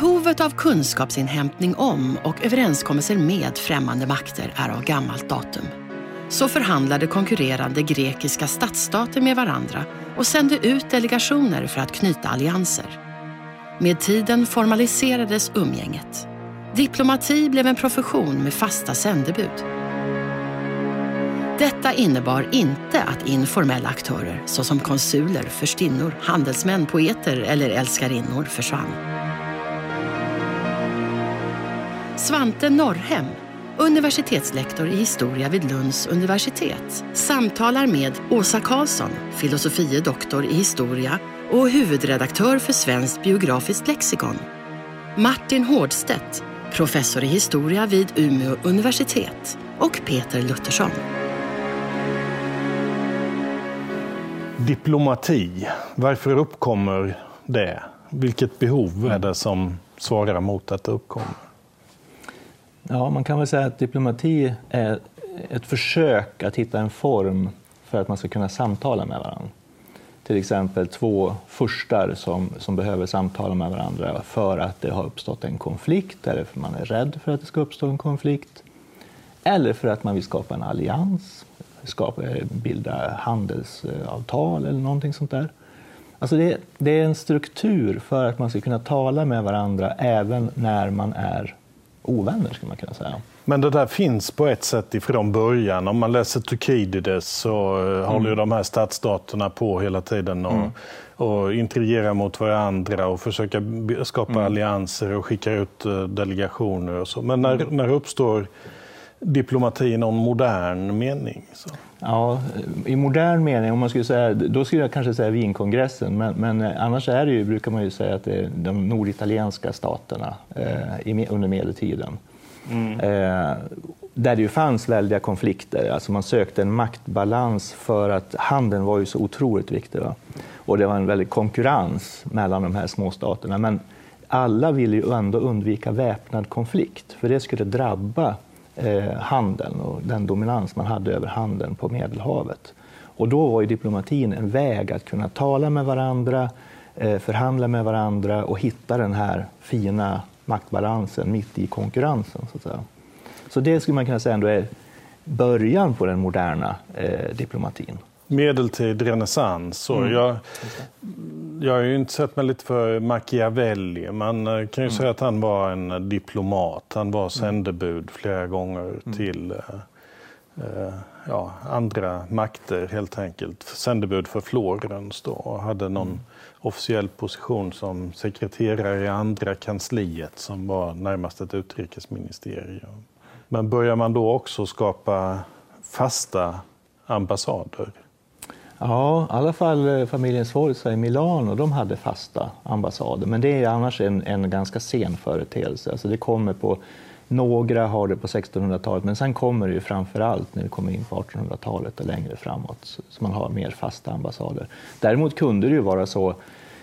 Behovet av kunskapsinhämtning om och överenskommelser med främmande makter är av gammalt datum. Så förhandlade konkurrerande grekiska stadsstater med varandra och sände ut delegationer för att knyta allianser. Med tiden formaliserades umgänget. Diplomati blev en profession med fasta sändebud. Detta innebar inte att informella aktörer såsom konsuler, förstinnor, handelsmän, poeter eller älskarinnor försvann. Svante Norrhem, universitetslektor i historia vid Lunds universitet, samtalar med Åsa Karlsson, filosofie doktor i historia och huvudredaktör för Svenskt biografiskt lexikon. Martin Hårdstedt, professor i historia vid Umeå universitet och Peter Luttersson. Diplomati, varför uppkommer det? Vilket behov är det som svarar mot att det uppkommer? Ja, man kan väl säga att diplomati är ett försök att hitta en form för att man ska kunna samtala med varandra. Till exempel två furstar som, som behöver samtala med varandra för att det har uppstått en konflikt eller för att man är rädd för att det ska uppstå en konflikt. Eller för att man vill skapa en allians, skapa, bilda handelsavtal eller någonting sånt där. Alltså det, det är en struktur för att man ska kunna tala med varandra även när man är ovänner, skulle man kunna säga. Men det där finns på ett sätt ifrån början. Om man läser Tukidides så mm. håller ju de här stadsstaterna på hela tiden och, mm. och intrigerar mot varandra och försöka skapa mm. allianser och skicka ut eh, delegationer och så. Men när, mm. när uppstår diplomati i någon modern mening? Så. Ja, i modern mening, om man skulle säga, då skulle jag kanske säga Wienkongressen, men, men eh, annars är det ju, brukar man ju säga att det är de norditalienska staterna eh, under medeltiden. Mm. Eh, där det ju fanns väldiga konflikter, alltså man sökte en maktbalans för att handeln var ju så otroligt viktig. Va? Och det var en väldig konkurrens mellan de här småstaterna. Men alla ville ju ändå undvika väpnad konflikt, för det skulle drabba eh, handeln och den dominans man hade över handeln på Medelhavet. Och då var ju diplomatin en väg att kunna tala med varandra, eh, förhandla med varandra och hitta den här fina maktbalansen mitt i konkurrensen. Så, att säga. så det skulle man kunna säga ändå är början på den moderna eh, diplomatin medeltid, renässans. Mm. Jag, jag har ju inte sett mig lite för Machiavelli. Man eh, kan ju mm. säga att han var en diplomat. Han var sändebud flera gånger mm. till eh, eh, ja, andra makter helt enkelt. Sändebud för Florens då och hade någon mm. officiell position som sekreterare i andra kansliet som var närmast ett utrikesministerium. Men börjar man då också skapa fasta ambassader? Ja, i alla fall eh, familjen Sforza i Milano, de hade fasta ambassader. Men det är annars en, en ganska sen företeelse. Alltså det kommer på, några har det på 1600-talet, men sen kommer det ju framför allt när vi kommer in på 1800-talet och längre framåt, så man har mer fasta ambassader. Däremot kunde det ju vara så,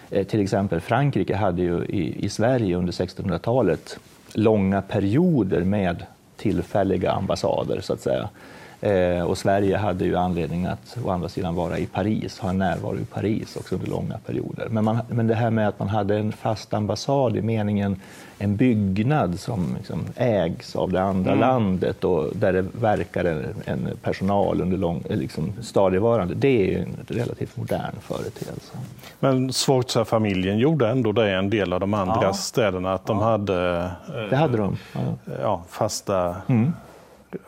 eh, till exempel Frankrike hade ju i, i Sverige under 1600-talet långa perioder med tillfälliga ambassader, så att säga. Eh, och Sverige hade ju anledning att å andra sidan vara i Paris, ha en närvaro i Paris också under långa perioder. Men, man, men det här med att man hade en fast ambassad i meningen en byggnad som liksom ägs av det andra mm. landet och där det verkar en, en personal under lång, eh, liksom stadigvarande, det är en relativt modern företeelse. Men Sforza-familjen gjorde ändå det en del av de andra ja. städerna, att de ja. hade, det hade de. Ja. Ja, fasta mm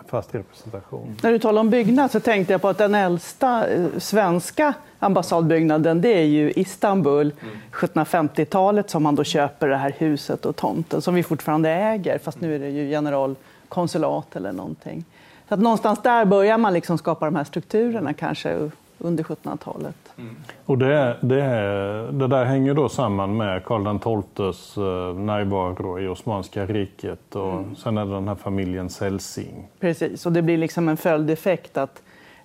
fast representation. När du talar om byggnad så tänkte jag på att den äldsta eh, svenska ambassadbyggnaden det är ju Istanbul, mm. 1750-talet som man då köper det här huset och tomten som vi fortfarande äger, fast nu är det ju generalkonsulat eller någonting. Så att någonstans där börjar man liksom skapa de här strukturerna kanske under 1700-talet. Mm. Och det, det, det, där hänger då samman med Karl XIIs eh, närvaro i Osmanska riket och mm. sen är det den här familjen Celsing. Precis, och det blir liksom en följdeffekt att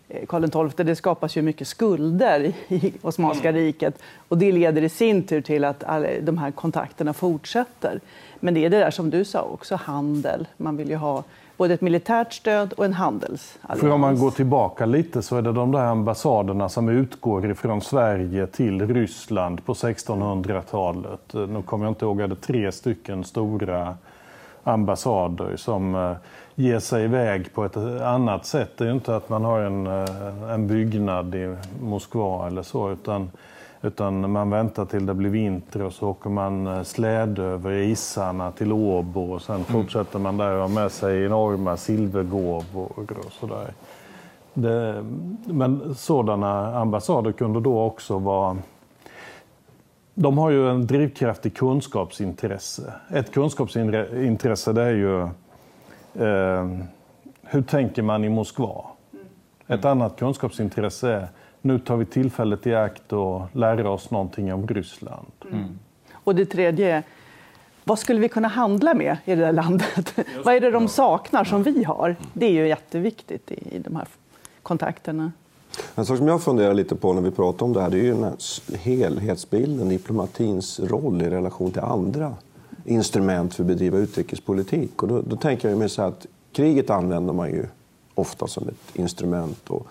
eh, Karl XII, det skapas ju mycket skulder i Osmanska mm. riket och det leder i sin tur till att de här kontakterna fortsätter. Men det är det där som du sa också, handel. Man vill ju ha både ett militärt stöd och en handelsallians. För om man går tillbaka lite så är det de där ambassaderna som utgår ifrån Sverige till Ryssland på 1600-talet. Nu kommer jag inte ihåg, det tre stycken stora ambassader som eh, ger sig iväg på ett annat sätt. Det är ju inte att man har en, eh, en byggnad i Moskva eller så, utan utan man väntar till det blir vinter och så åker man eh, släd över isarna till Åbo och sen mm. fortsätter man där och har med sig enorma silvergåvor och sådär. Det, men sådana ambassader kunde då också vara de har ju en drivkraftig kunskapsintresse. Ett kunskapsintresse det är ju eh, hur tänker man i Moskva? Ett annat kunskapsintresse är nu tar vi tillfället i akt och lära oss någonting om Ryssland. Mm. Och det tredje är, vad skulle vi kunna handla med i det där landet? vad är det de saknar som vi har? Det är ju jätteviktigt i, de här kontakterna. En sak som jag funderar lite på när vi pratar om det här det är ju den här helhetsbilden, diplomatins roll i relation till andra instrument för att bedriva utrikespolitik. Och då, då tänker jag mig så att kriget använder man ju ofta som ett instrument. Och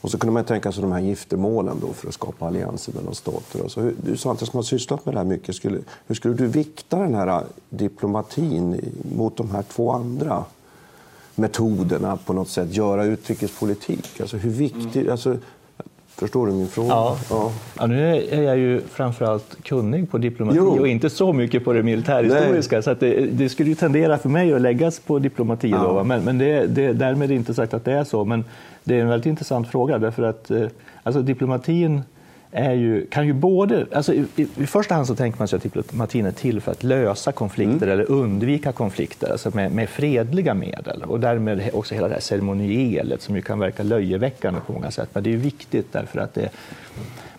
och så kunde man tänka sig de här giftermålen då för att skapa allianser mellan stater. Och så, du Svante som har sysslat med det här mycket, skulle, hur skulle du vikta den här diplomatin mot de här två andra metoderna på något sätt, göra utrikespolitik? Alltså hur viktigt, mm. alltså, Förstår du min fråga? Ja. ja. ja. nu är jag ju framförallt kunnig på diplomati jo. och inte så mycket på det militärhistoriska. Nej. Så det, det, skulle ju tendera för mig att läggas på diplomati. Ja. Då, men men det, det, därmed inte sagt att det är så. Men det är en väldigt intressant fråga därför att eh, alltså, diplomatin är ju, kan ju både... Alltså i, i, första hand så tänker man sig att diplomatin är till för att lösa konflikter mm. eller undvika konflikter alltså med, med, fredliga medel. Och därmed också hela det här ceremonielet som ju kan verka löjeväckande på många sätt. Men det är viktigt därför att det,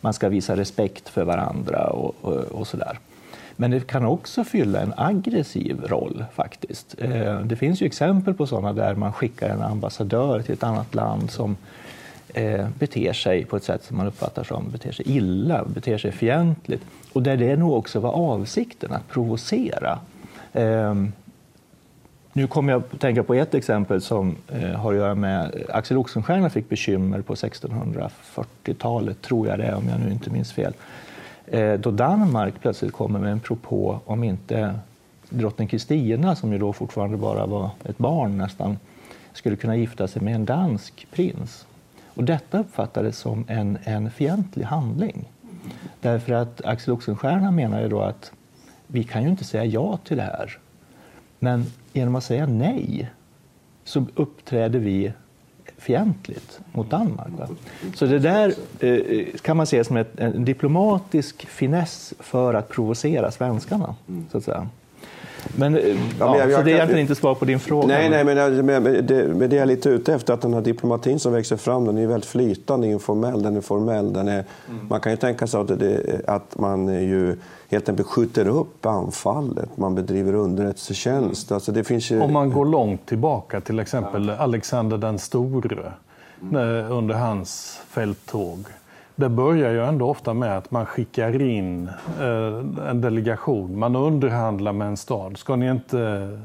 man ska visa respekt för varandra och, och, och sådär. Men det kan också fylla en aggressiv roll faktiskt. Eh, det finns ju exempel på sådana där man skickar en ambassadör till ett annat land som eh, beter sig på ett sätt som man uppfattar som beter sig illa, beter sig fientligt. Och där det nog också var avsikten, att provocera. Eh, nu kommer jag att tänka på ett exempel som eh, har att göra med eh, Axel Oxenstierna fick bekymmer på 1640-talet, tror jag det är, om jag nu inte minns fel. Eh, då Danmark plötsligt kommer med en propå om inte drottning Kristina, som ju då fortfarande bara var ett barn nästan, skulle kunna gifta sig med en dansk prins. Och detta uppfattades som en, en fientlig handling. Därför att Axel Oxenstierna menade då att vi kan ju inte säga ja till det här. Men genom att säga nej så uppträder vi fientligt mot Danmark. Va? Så det där eh, kan man se som ett, en diplomatisk finess för att provocera svenskarna. Så att säga. Men, ja, men jag, så det är egentligen inte svar på din fråga. Nej, nej men, men, men, det, men det är lite ute efter att den här diplomatin som växer fram, den är väldigt flytande, informell, den är formell. Den är, mm. Man kan ju tänka sig att, det, att man ju helt enkelt skjuter upp anfallet, man bedriver underrättelsetjänst. Alltså det finns ju... Om man går långt tillbaka, till exempel Alexander den store mm. under hans fälttåg det börjar ju ändå ofta med att man skickar in eh, en delegation. Man underhandlar med en stad. Ska ni inte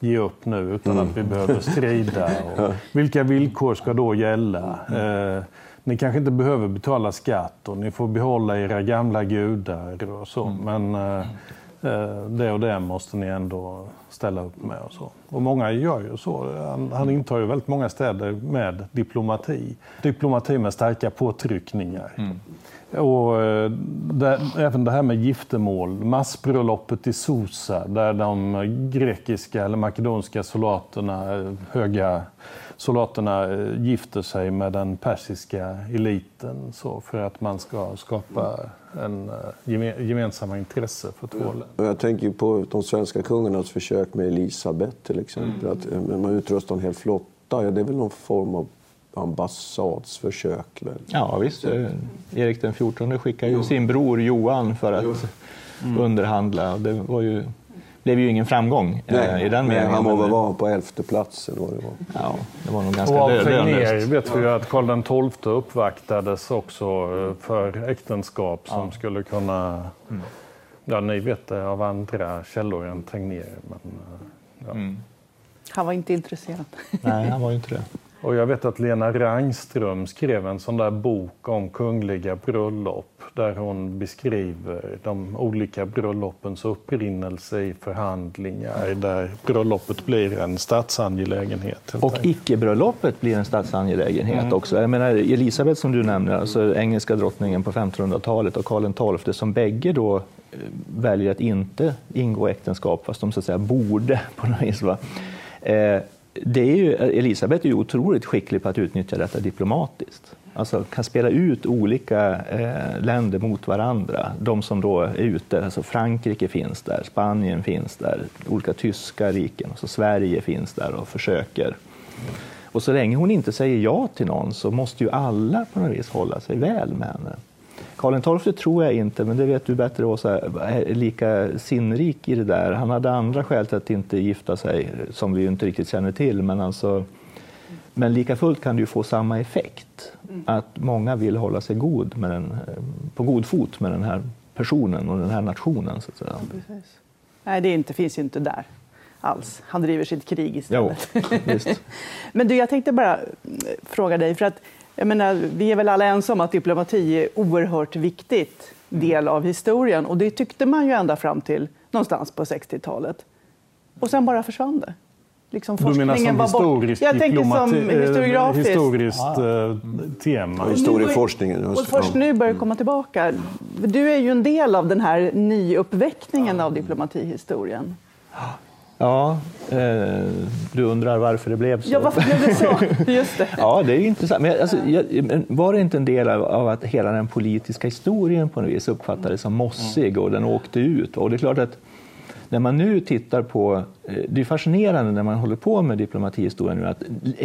ge upp nu utan mm. att vi behöver strida? Och vilka villkor ska då gälla? Eh, ni kanske inte behöver betala skatt och ni får behålla era gamla gudar och så. Mm. Men Eh, det och det måste ni ändå ställa upp med. Och, så. och många gör ju så. Han, han intar ju väldigt många städer med diplomati. Diplomati med starka påtryckningar. Mm. Och eh, det, även det här med giftermål, massbröllopet i Susa där de grekiska eller makedonska soldaterna, eh, höga soldaterna gifter sig med den persiska eliten så för att man ska skapa en gemensamma intresse för två länder. Jag tänker på de svenska kungarnas försök med Elisabeth till exempel. Mm. Att eh, man utrustar en hel flotta. Ja, det är väl någon form av ambassadsförsök. Väl? Ja visst, eh, Erik den XIV skickade ju sin bror Johan för att mm. underhandla. Det var ju, blev ju ingen framgång eh, Nej, i den meningen. Han var väl var på elfte plats eller vad det var. Ja, det var nog ganska Tegnér vet vi ju att Karl XII uppvaktades också eh, för äktenskap som ja. skulle kunna mm. Ja, ni vet det av andra källor än Tegnér. Men, ja. mm. Han var inte intresserad. Nej, han var inte det. Och jag vet att Lena Rangström skrev en sån där bok om kungliga bröllop där hon beskriver de olika bröllopens upprinnelse i förhandlingar där bröllopet blir en statsangelägenhet. Och icke-bröllopet blir en statsangelägenhet mm. också. Jag menar, Elisabeth som du nämner, alltså engelska drottningen på 1500-talet och Karl XII som bägge då eh, väljer att inte ingå äktenskap fast de så att säga borde på något vis. Va? Det är ju, Elisabeth är ju otroligt skicklig på att utnyttja detta diplomatiskt. Alltså kan spela ut olika eh, länder mot varandra. De som då är ute, alltså Frankrike finns där, Spanien finns där, olika tyska riken, och så Sverige finns där och försöker. Och så länge hon inte säger ja till någon så måste ju alla på något vis hålla sig väl med henne. Karl XII tror jag inte, men det vet du bättre Åsa, är lika sinnrik i det där. Han hade andra skäl till att inte gifta sig som vi inte riktigt känner till. Men, alltså, men lika fullt kan det ju få samma effekt. Att många vill hålla sig god med den, på god fot med den här personen och den här nationen. Så att säga. Ja, Nej, det inte, finns ju inte där alls. Han driver sitt krig istället. Jo, men du, jag tänkte bara fråga dig, för att jag menar, vi är väl alla ense om att diplomati är oerhört viktigt del av historien och det tyckte man ju ända fram till någonstans på 60-talet. Och sen bara försvann det. Liksom du menar som historiskt Jag diplomati, som historiografiskt. historiskt ja. tema? Historieforskningen. Och först nu börjar komma tillbaka. Du är ju en del av den här nyuppväckningen av diplomatihistorien. Ja, eh, du undrar varför det blev så? Ja, varför blev det så? Just det. ja, det är intressant. Men, alltså, var det inte en del av, att hela den politiska historien på något vis uppfattades som mossig och den åkte ut? Och det är klart att när man nu tittar på, eh, det är fascinerande när man håller på med diplomatihistorien nu att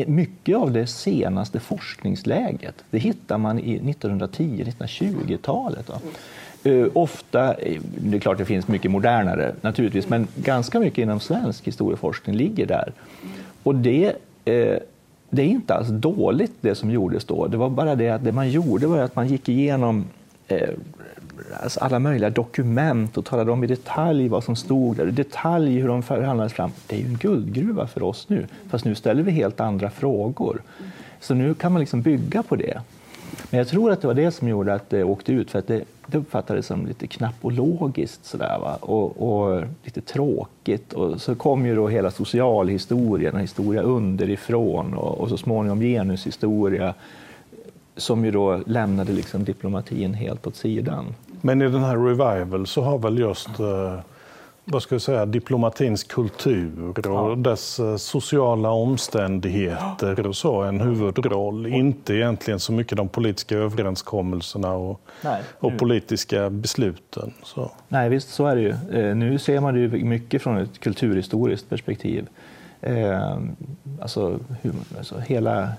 mycket av det senaste forskningsläget, det hittar man i 1910-1920-talet. Eh, ofta, eh, det är klart det finns mycket modernare naturligtvis, men ganska mycket inom svensk historieforskning ligger där. Och det, eh, det är inte alls dåligt det som gjordes då. Det var bara det att det man gjorde var att man gick igenom alltså alla möjliga dokument och talade om i detalj vad som stod där, i detalj hur de förhandlades fram. Det är ju en guldgruva för oss nu, fast nu ställer vi helt andra frågor. Så nu kan man liksom bygga på det. Men jag tror att det var det som gjorde att det åkte ut, för att det, det uppfattades som lite knappologiskt sådär, va? Och, och, lite tråkigt. Och så kom ju då hela socialhistorien och historia underifrån och, och så småningom genushistoria som ju då lämnade liksom diplomatin helt åt sidan. Men i den här revival så har väl just eh, vad ska jag säga, diplomatins kultur och dess eh, sociala omständigheter och så en huvudroll. Inte egentligen så mycket de politiska överenskommelserna och, Nej, och politiska besluten. Så. Nej, visst så är det ju. Eh, nu ser man det mycket från ett kulturhistoriskt perspektiv. Eh, alltså, hur, alltså hela,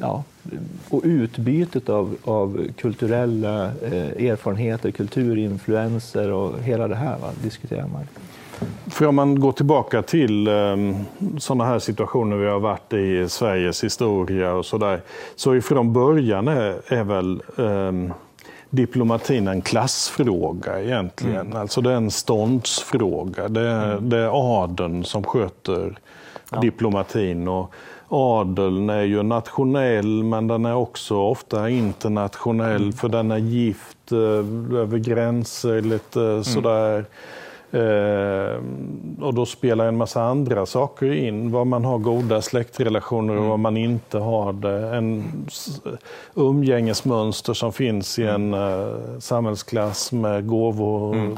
ja, och utbytet av, av kulturella eh, erfarenheter, kulturinfluenser och hela det här va, diskuterar man. För om man går tillbaka till um, sådana här situationer vi har varit i Sveriges historia och sådär, så från början är, är väl um, diplomatin en klassfråga egentligen. Mm. Alltså det är en ståndsfråga. Det är, mm. det är adeln som sköter ja. diplomatin. Och adeln är ju nationell men den är också ofta internationell mm. för den är gift eh, över gränser lite mm. sådär. Eh, och då spelar en massa andra saker in. Vad man har goda släktrelationer och mm. vad man inte har det. En umgängesmönster som finns i en uh, samhällsklass med gåvor, mm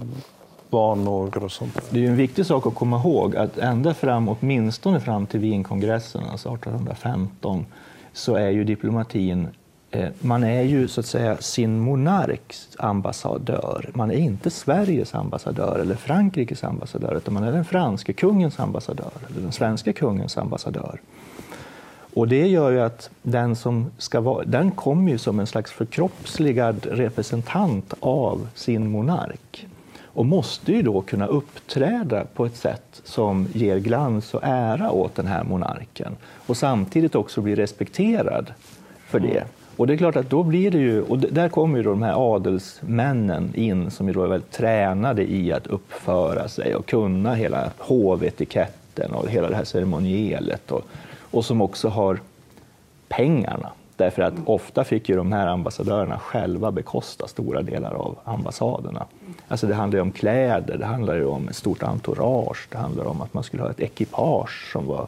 vanor och sånt. Det är ju en viktig sak att komma ihåg att ända fram, åtminstone fram till Wienkongressen, alltså 1815, så är ju diplomatin eh, man är ju så att säga sin monarks ambassadör. Man är inte Sveriges ambassadör eller Frankrikes ambassadör utan man är den franske kungens ambassadör eller den svenska kungens ambassadör. Och det gör ju att den som ska vara, den kommer ju som en slags förkroppsligad representant av sin monark och måste ju då kunna uppträda på ett sätt som ger glans och ära åt den här monarken och samtidigt också bli respekterad för det. Och det är klart att då blir det ju, och där kommer ju då de här adelsmännen in som ju då är väldigt tränade i att uppföra sig och kunna hela hovetiketten och hela det här ceremonielet och, och som också har pengarna. Därför att ofta fick ju de här ambassadörerna själva bekosta stora delar av ambassaderna. Alltså det handlar ju om kläder, det handlar ju om ett stort entourage, det handlar om att man skulle ha ett ekipage som var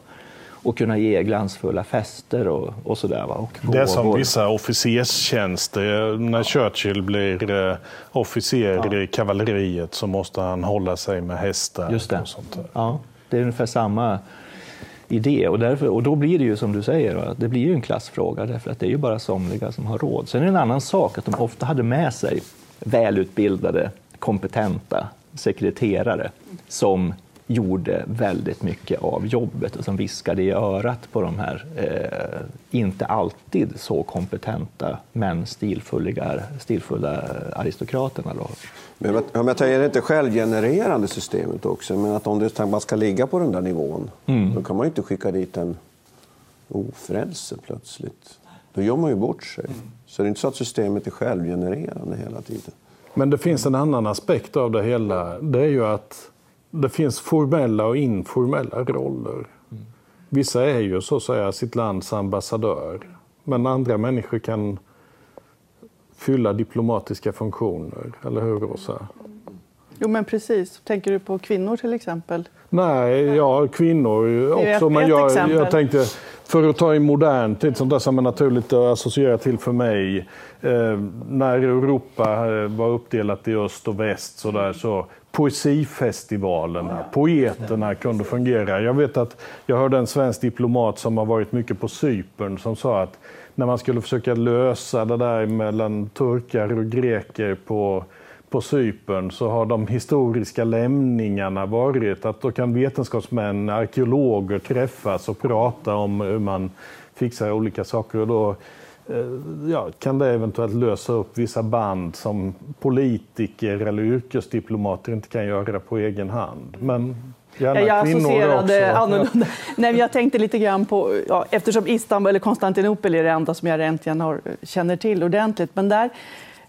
och kunna ge glansfulla fester och, och sådär. Va? Och det är som vissa officerstjänster. När Churchill blir eh, officer ja. i kavalleriet så måste han hålla sig med hästar. Just det. Och sånt där. Ja, det är ungefär samma idé. Och, därför, och då blir det ju som du säger, det blir ju en klassfråga därför att det är ju bara somliga som har råd. Sen är det en annan sak att de ofta hade med sig välutbildade, kompetenta sekreterare som gjorde väldigt mycket av jobbet och som viskade i örat på de här eh, inte alltid så kompetenta men stilfulla, stilfulla aristokraterna. Då. Men om jag tar, är det inte självgenererande systemet också? Men att om det, man ska ligga på den där nivån, mm. då kan man ju inte skicka dit en ofrälse plötsligt. Då gör man ju bort sig. Mm. Så det är inte så att systemet är självgenererande hela tiden. Men det finns en annan aspekt av det hela. Det är ju att det finns formella och informella roller. Vissa är ju så att säga sitt lands ambassadör. Men andra människor kan fylla diplomatiska funktioner, eller hur Rosa? Jo men precis. Tänker du på kvinnor till exempel? Nej, ja kvinnor också. Ett, men jag, jag tänkte, för att ta i modernt, ett sånt där som är naturligt att associera till för mig. Eh, när Europa var uppdelat i öst och väst så, där, så poesifestivalerna, poeterna kunde fungera. Jag vet att jag hörde en svensk diplomat som har varit mycket på Cypern som sa att när man skulle försöka lösa det där mellan turkar och greker på på Cypern så har de historiska lämningarna varit att då kan vetenskapsmän, arkeologer träffas och prata om hur man fixar olika saker. Och då ja, kan det eventuellt lösa upp vissa band som politiker eller yrkesdiplomater inte kan göra på egen hand. Men Gärna jag associerade annorlunda. Nej, jag tänkte lite grann på, ja, eftersom Istanbul eller Konstantinopel är det enda som jag egentligen har, känner till ordentligt, men där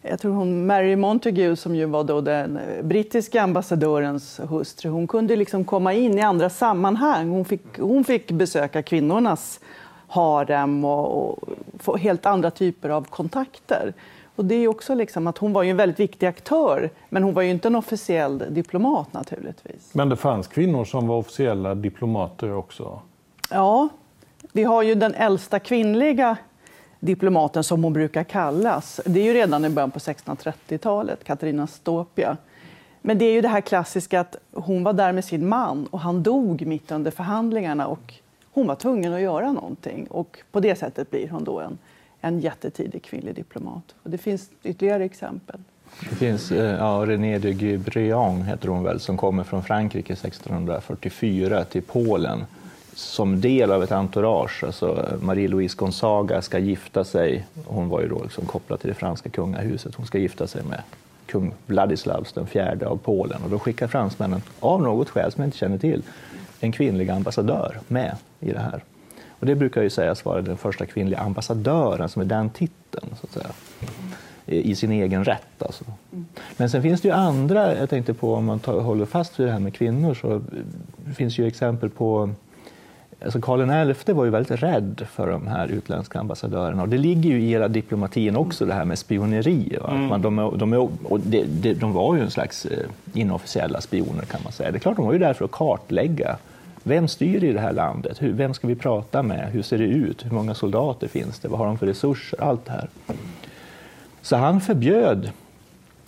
jag tror hon Mary Montague som ju var då den brittiska ambassadörens hustru, hon kunde liksom komma in i andra sammanhang. Hon fick, hon fick besöka kvinnornas harem och, och få helt andra typer av kontakter. Och det är också liksom att hon var ju en väldigt viktig aktör, men hon var ju inte en officiell diplomat naturligtvis. Men det fanns kvinnor som var officiella diplomater också? Ja, vi har ju den äldsta kvinnliga diplomaten som hon brukar kallas. Det är ju redan i början på 1630-talet, Katarina Stopia. Men det är ju det här klassiska att hon var där med sin man och han dog mitt under förhandlingarna och hon var tvungen att göra någonting. Och på det sättet blir hon då en, en jättetidig kvinnlig diplomat. Och det finns ytterligare exempel. Det finns eh, ja, René de Guébriand, heter hon väl, som kommer från Frankrike 1644 till Polen som del av ett entourage. Alltså Marie-Louise Gonzaga ska gifta sig, hon var ju då liksom kopplad till det franska kungahuset, hon ska gifta sig med kung Vladislav den fjärde av Polen. Och då skickar fransmännen, av något skäl som jag inte känner till, en kvinnlig ambassadör med i det här. Och det brukar ju sägas vara den första kvinnliga ambassadören som är den titeln, så att säga. I sin egen rätt. Alltså. Men sen finns det ju andra, jag tänkte på om man tar, håller fast vid det här med kvinnor, så finns ju exempel på Alltså Karl XI var ju väldigt rädd för de här utländska ambassadörerna och det ligger ju i hela diplomatin också det här med spioneri. Mm. Man, de, de, och det, det, de var ju en slags eh, inofficiella spioner kan man säga. Det är klart, de var ju där för att kartlägga vem styr i det här landet? Hur, vem ska vi prata med? Hur ser det ut? Hur många soldater finns det? Vad har de för resurser? Allt det här. Så han förbjöd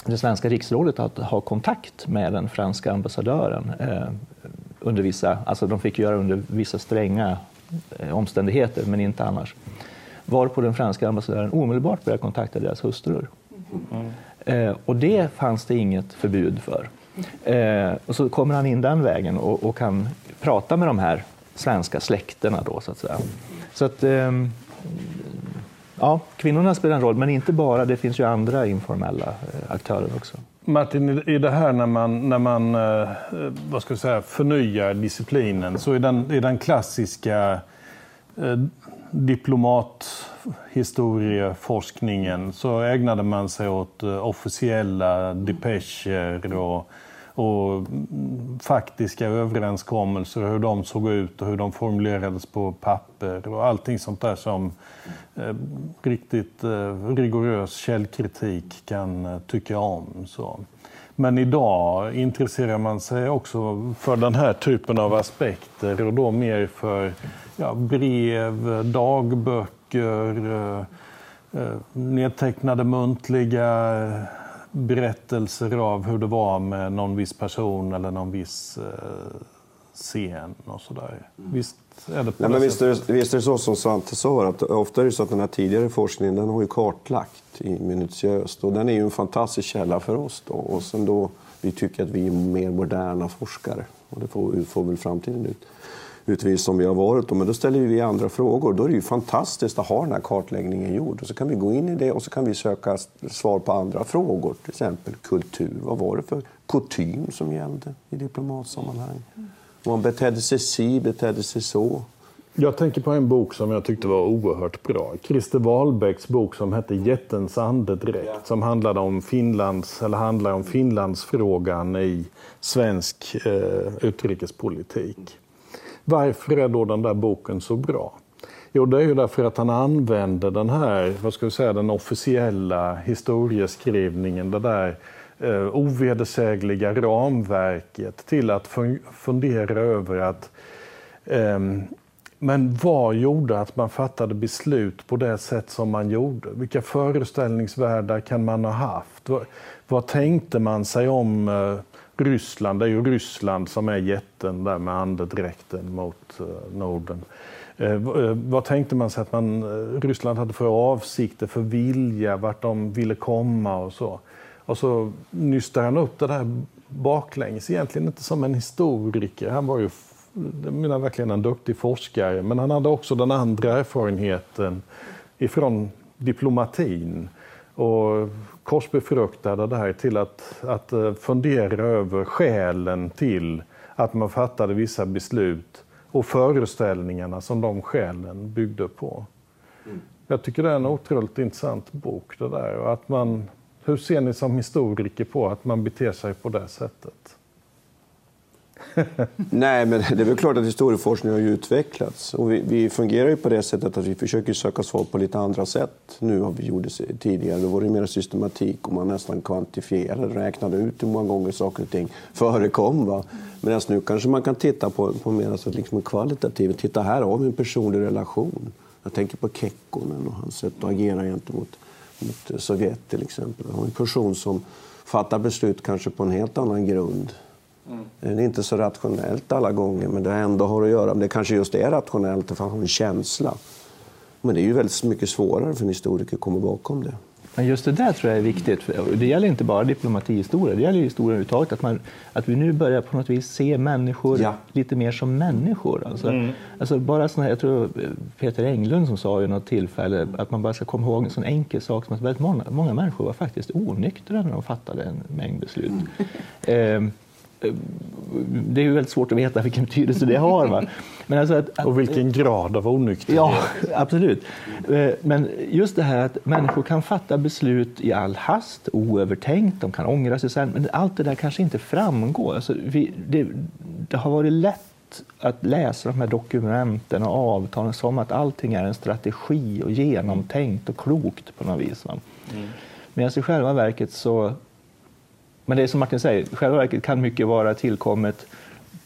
det svenska riksrådet att ha kontakt med den franska ambassadören eh, under vissa, alltså de fick göra under vissa stränga eh, omständigheter, men inte annars. Varpå den franska ambassadören omedelbart började kontakta deras hustrur. Mm. Eh, och det fanns det inget förbud för. Eh, och så kommer han in den vägen och, och, kan prata med de här svenska släkterna då, så att säga. Så att, ehm, ja, kvinnorna spelar en roll, men inte bara. Det finns ju andra informella eh, aktörer också. Martin, i det här när man, när man eh, vad ska jag säga, förnyar disciplinen så är den, är den klassiska eh, diplomathistorieforskningen så ägnade man sig åt eh, officiella depescher och, och mm, faktiska överenskommelser, hur de såg ut och hur de formulerades på papper och allting sånt där som eh, riktigt eh, rigorös källkritik kan eh, tycka om. Så. Men idag intresserar man sig också för den här typen av aspekter och då mer för ja, brev, dagböcker, eh, eh nedtecknade muntliga berättelser av hur det var med någon viss person eller någon viss eh, scen och sådär. Visst är det på Nej, det men visst, är visst är det så som Svante sa, att ofta är det så att den här tidigare forskningen den har ju kartlagt i minutiöst. Och den är ju en fantastisk källa för oss då. Och sen då vi tycker att vi är mer moderna forskare. Och det får, får väl framtiden ut utvisa om vi har varit då. Men då ställer vi andra frågor. Då är det ju fantastiskt att ha den här kartläggningen gjord. Och så kan vi gå in i det och så kan vi söka svar på andra frågor. Till exempel kultur. Vad var det för kutym som gällde i diplomatsammanhang? Om man betedde sig si, betedde sig så. Jag tänker på en bok som jag tyckte var oerhört bra. Christer Wahlbecks bok som hette Jättens andedräkt. Som handlade om, Finlands, eller handlar om Finlandsfrågan i svensk eh, utrikespolitik. Varför är då den där boken så bra? Jo, det är ju därför att han använder den här, vad ska vi säga, den officiella historieskrivningen, det där eh, ovedersägliga ramverket till att fun- fundera över att eh, men vad gjorde att man fattade beslut på det sätt som man gjorde? Vilka föreställningsvärldar kan man ha haft? Vad, vad tänkte man sig om eh, Ryssland? Det är ju Ryssland som är jätten där med andedräkten mot eh, Norden. Eh, eh, vad tänkte man sig att man, Ryssland hade för avsikter, för vilja, vart de ville komma och så. Och så nystar han upp det där baklänges, egentligen inte som en historiker. Han var ju jag menar verkligen en duktig forskare, men han hade också den andra erfarenheten ifrån diplomatin och korsbefruktade det här till att, att eh, fundera över skälen till att man fattade vissa beslut och föreställningarna som de skälen byggde på. Jag tycker det är en otroligt intressant bok det där. Och att man, hur ser ni som historiker på att man beter sig på det sättet? Nej, men det är väl klart att historieforskningen har ju utvecklats. Och vi, vi fungerar ju på det sättet att vi försöker söka svar på lite andra sätt nu än vi gjorde tidigare. Då var det mer systematik och man nästan kvantifierade, räknade ut hur många gånger saker och ting förekom. Va? Medan nu kanske man kan titta på, på mer så liksom kvalitativt. Titta här har vi en personlig relation. Jag tänker på Kekkonen och hans sätt att agera gentemot mot Sovjet till exempel. Han är en person som fattar beslut kanske på en helt annan grund det är inte så rationellt alla gånger, men det ändå har att göra med det kanske just är rationellt för han har en känsla. Men det är ju väldigt mycket svårare för en historiker att komma bakom det. Men just det där tror jag är viktigt. Det gäller inte bara diplomatihistoria, det gäller historia överhuvudtaget. Att, man, att vi nu börjar på något vis se människor Ja. lite mer som människor. Alltså, alltså bara såna här, jag tror Peter Englund som sa vid något tillfälle att man bara ska komma ihåg en sån enkel sak som att väldigt många, många människor var faktiskt onyktra när de fattade en mängd beslut. Ehm, eh, det är ju väldigt svårt att veta vilken betydelse det har. Va? Men alltså att, att, Och vilken grad av onykterhet? Ja, absolut. Eh, Men just det här att människor kan fatta beslut i all hast, oövertänkt, de kan ångra sig sen, men allt det där kanske inte framgår. Alltså vi, det, det har varit lätt att läsa de här dokumenten och avtalen som att allting är en strategi och genomtänkt och klokt på något vis. Va? Medan i själva verket så men det är som Martin säger, i själva verket kan mycket vara tillkommet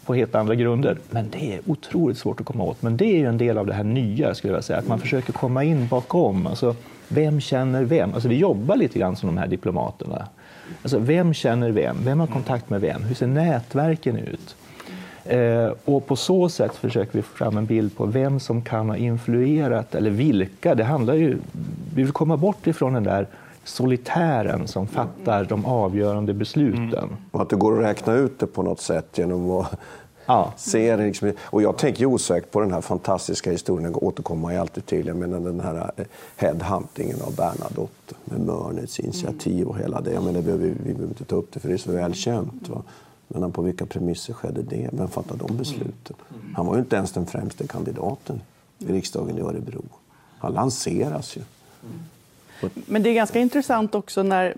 på helt andra grunder. Men det är otroligt svårt att komma åt. Men det är ju en del av det här nya, skulle jag säga. Att man försöker komma in bakom. Alltså, vem känner vem? Alltså, vi jobbar lite grann som de här diplomaterna. Alltså, vem känner vem? Vem har kontakt med vem? Hur ser nätverken ut? Eh, och på så sätt försöker vi få fram en bild på vem som kan ha influerat, eller vilka. Det handlar ju, vi vill komma bort ifrån den där solitären som fattar de avgörande besluten. Och att det går att räkna ut det på något sätt genom att ja. ser liksom, och jag tänker osäkert på den här fantastiska historien, jag återkommer jag alltid till, jag menar den här eh, headhuntingen av Bernadotte med Mörnets initiativ och hela det. Jag menar, vi, vi, vi behöver inte ta upp det för det är så välkänt. Va? Men på vilka premisser skedde det? Vem fattade de besluten? Han var ju inte ens den främste kandidaten i riksdagen i Örebro. Han lanseras ju. Men det är ganska intressant också när,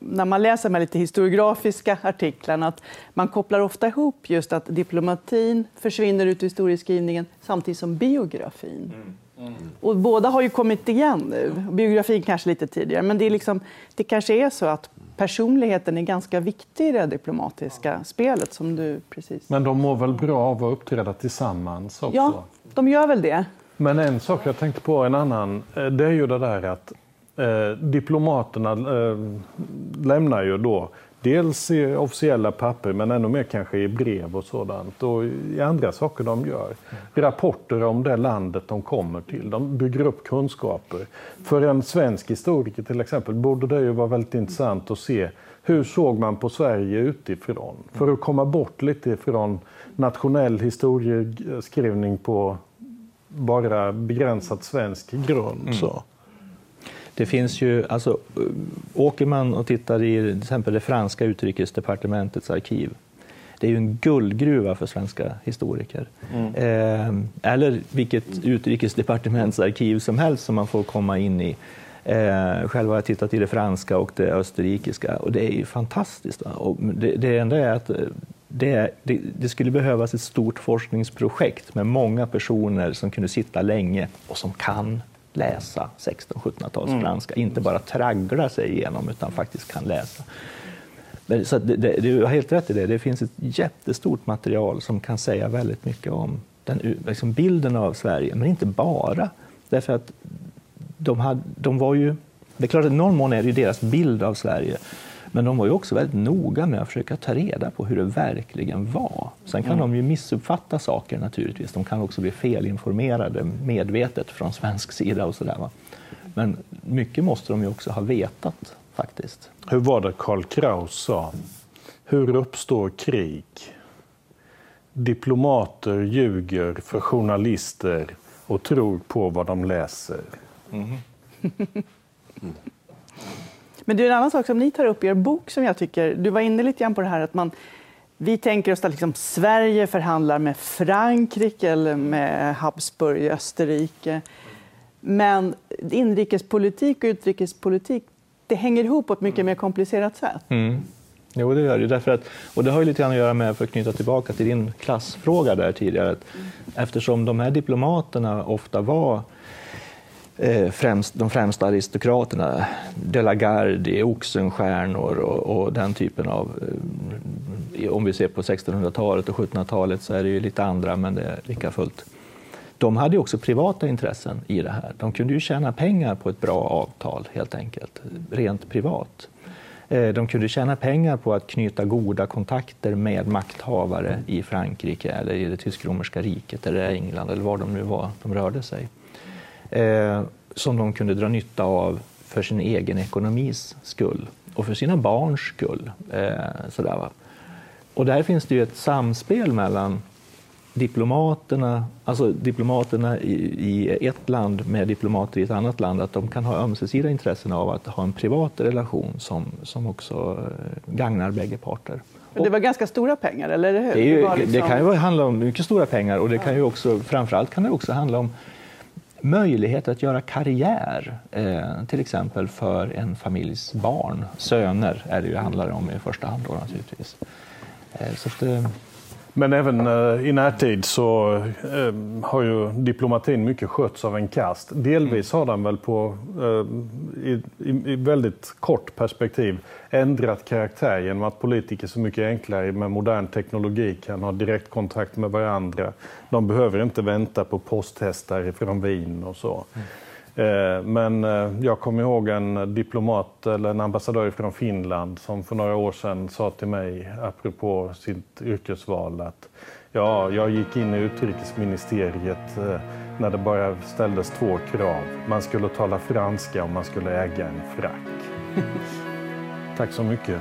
när man läser de här lite historiografiska artiklarna att man kopplar ofta ihop just att diplomatin försvinner ut ur historieskrivningen samtidigt som biografin. Mm. Mm. Och båda har ju kommit igen nu. Biografin kanske lite tidigare, men det, är liksom, det kanske är så att personligheten är ganska viktig i det diplomatiska spelet. som du precis... Men de mår väl bra av att uppträda tillsammans också? Ja, de gör väl det. Men en sak jag tänkte på, en annan, eh, det är ju det där att eh, diplomaterna eh, lämnar ju då dels i officiella papper men ännu mer kanske i brev och sådant och i andra saker de gör. Rapporter om det landet de kommer till. De bygger upp kunskaper. För en svensk historiker till exempel borde det ju vara väldigt intressant att se hur såg man på Sverige utifrån? För att komma bort lite ifrån nationell historieskrivning på bara begränsat svensk grund. Mm. Så. Det finns ju, alltså, åker man och tittar i till exempel det franska utrikesdepartementets arkiv, det är ju en guldgruva för svenska historiker. Mm. Eh, eller vilket utrikesdepartementsarkiv som helst som man får komma in i. Eh, själv har jag tittat i det franska och det österrikiska och det är ju fantastiskt. Det, det enda är att det, det, det, skulle behövas ett stort forskningsprojekt med många personer som kunde sitta länge och som kan läsa 1600-1700-tals mm. franska, inte bara traggla sig igenom utan faktiskt kan läsa. Så det, det, du har helt rätt i det, det finns ett jättestort material som kan säga väldigt mycket om den, liksom bilden av Sverige, men inte bara. Därför att de, hade, de var ju, det är klart att i någon mån är det deras bild av Sverige, men de var ju också väldigt noga med att försöka ta reda på hur det verkligen var. Sen kan mm. de ju missuppfatta saker naturligtvis. De kan också bli felinformerade medvetet från svensk sida och sådär. Men mycket måste de ju också ha vetat faktiskt. Hur var det Karl Kraus sa? Hur uppstår krig? Diplomater ljuger för journalister och tror på vad de läser. Mm. mm. Men det är en annan sak som ni tar upp i er bok som jag tycker, du var inne lite grann på det här att man vi tänker oss att liksom Sverige förhandlar med Frankrike eller med Habsburg i Österrike. Men inrikespolitik och utrikespolitik det hänger ihop på ett mycket mer komplicerat sätt. Mm. Jo, det gör det. Därför att, och det har ju lite grann att göra med, för att knyta tillbaka till din klassfråga där tidigare, att eftersom de här diplomaterna ofta var Eh, främst, de främsta aristokraterna, De la Gardie, Oxenstiernor och, och den typen av... Eh, om vi ser på 1600-talet och 1700-talet så är det ju lite andra, men det är lika fullt. De hade också privata intressen i det här. De kunde ju tjäna pengar på ett bra avtal, helt enkelt, rent privat. Eh, de kunde tjäna pengar på att knyta goda kontakter med makthavare i Frankrike eller i det tysk-romerska riket eller England eller var de nu var de rörde sig eh, som de kunde dra nytta av för sin egen ekonomis skull och för sina barns skull. Eh, sådär, va? Och där finns det ju ett samspel mellan diplomaterna, alltså diplomaterna i, i, ett land med diplomater i ett annat land, att de kan ha ömsesidiga intressen av att ha en privat relation som, som också eh, gagnar bägge parter. Men det var ganska stora pengar, eller hur? Det, ju, det, liksom... det kan ju handla om mycket stora pengar och det kan ju också, framförallt kan det också handla om möjlighet att göra karriär, eh, till exempel för en familjs barn. Söner är det ju handlar om i första hand då naturligtvis. Eh, så att, eh, men även eh, i närtid så eh, har ju diplomatin mycket skötts av en kast. Delvis har den väl på, eh, i, i, väldigt kort perspektiv ändrat karaktär genom att politiker så mycket enklare med modern teknologi kan ha direktkontakt med varandra. De behöver inte vänta på posthästar från Wien och så. Eh, men eh, jag kommer ihåg en diplomat eller en ambassadör från Finland som för några år sedan sa till mig, apropå sitt yrkesval, att ja, jag gick in i utrikesministeriet eh, när det bara ställdes två krav. Man skulle tala franska och man skulle äga en frack. Tack så mycket.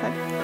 Tack.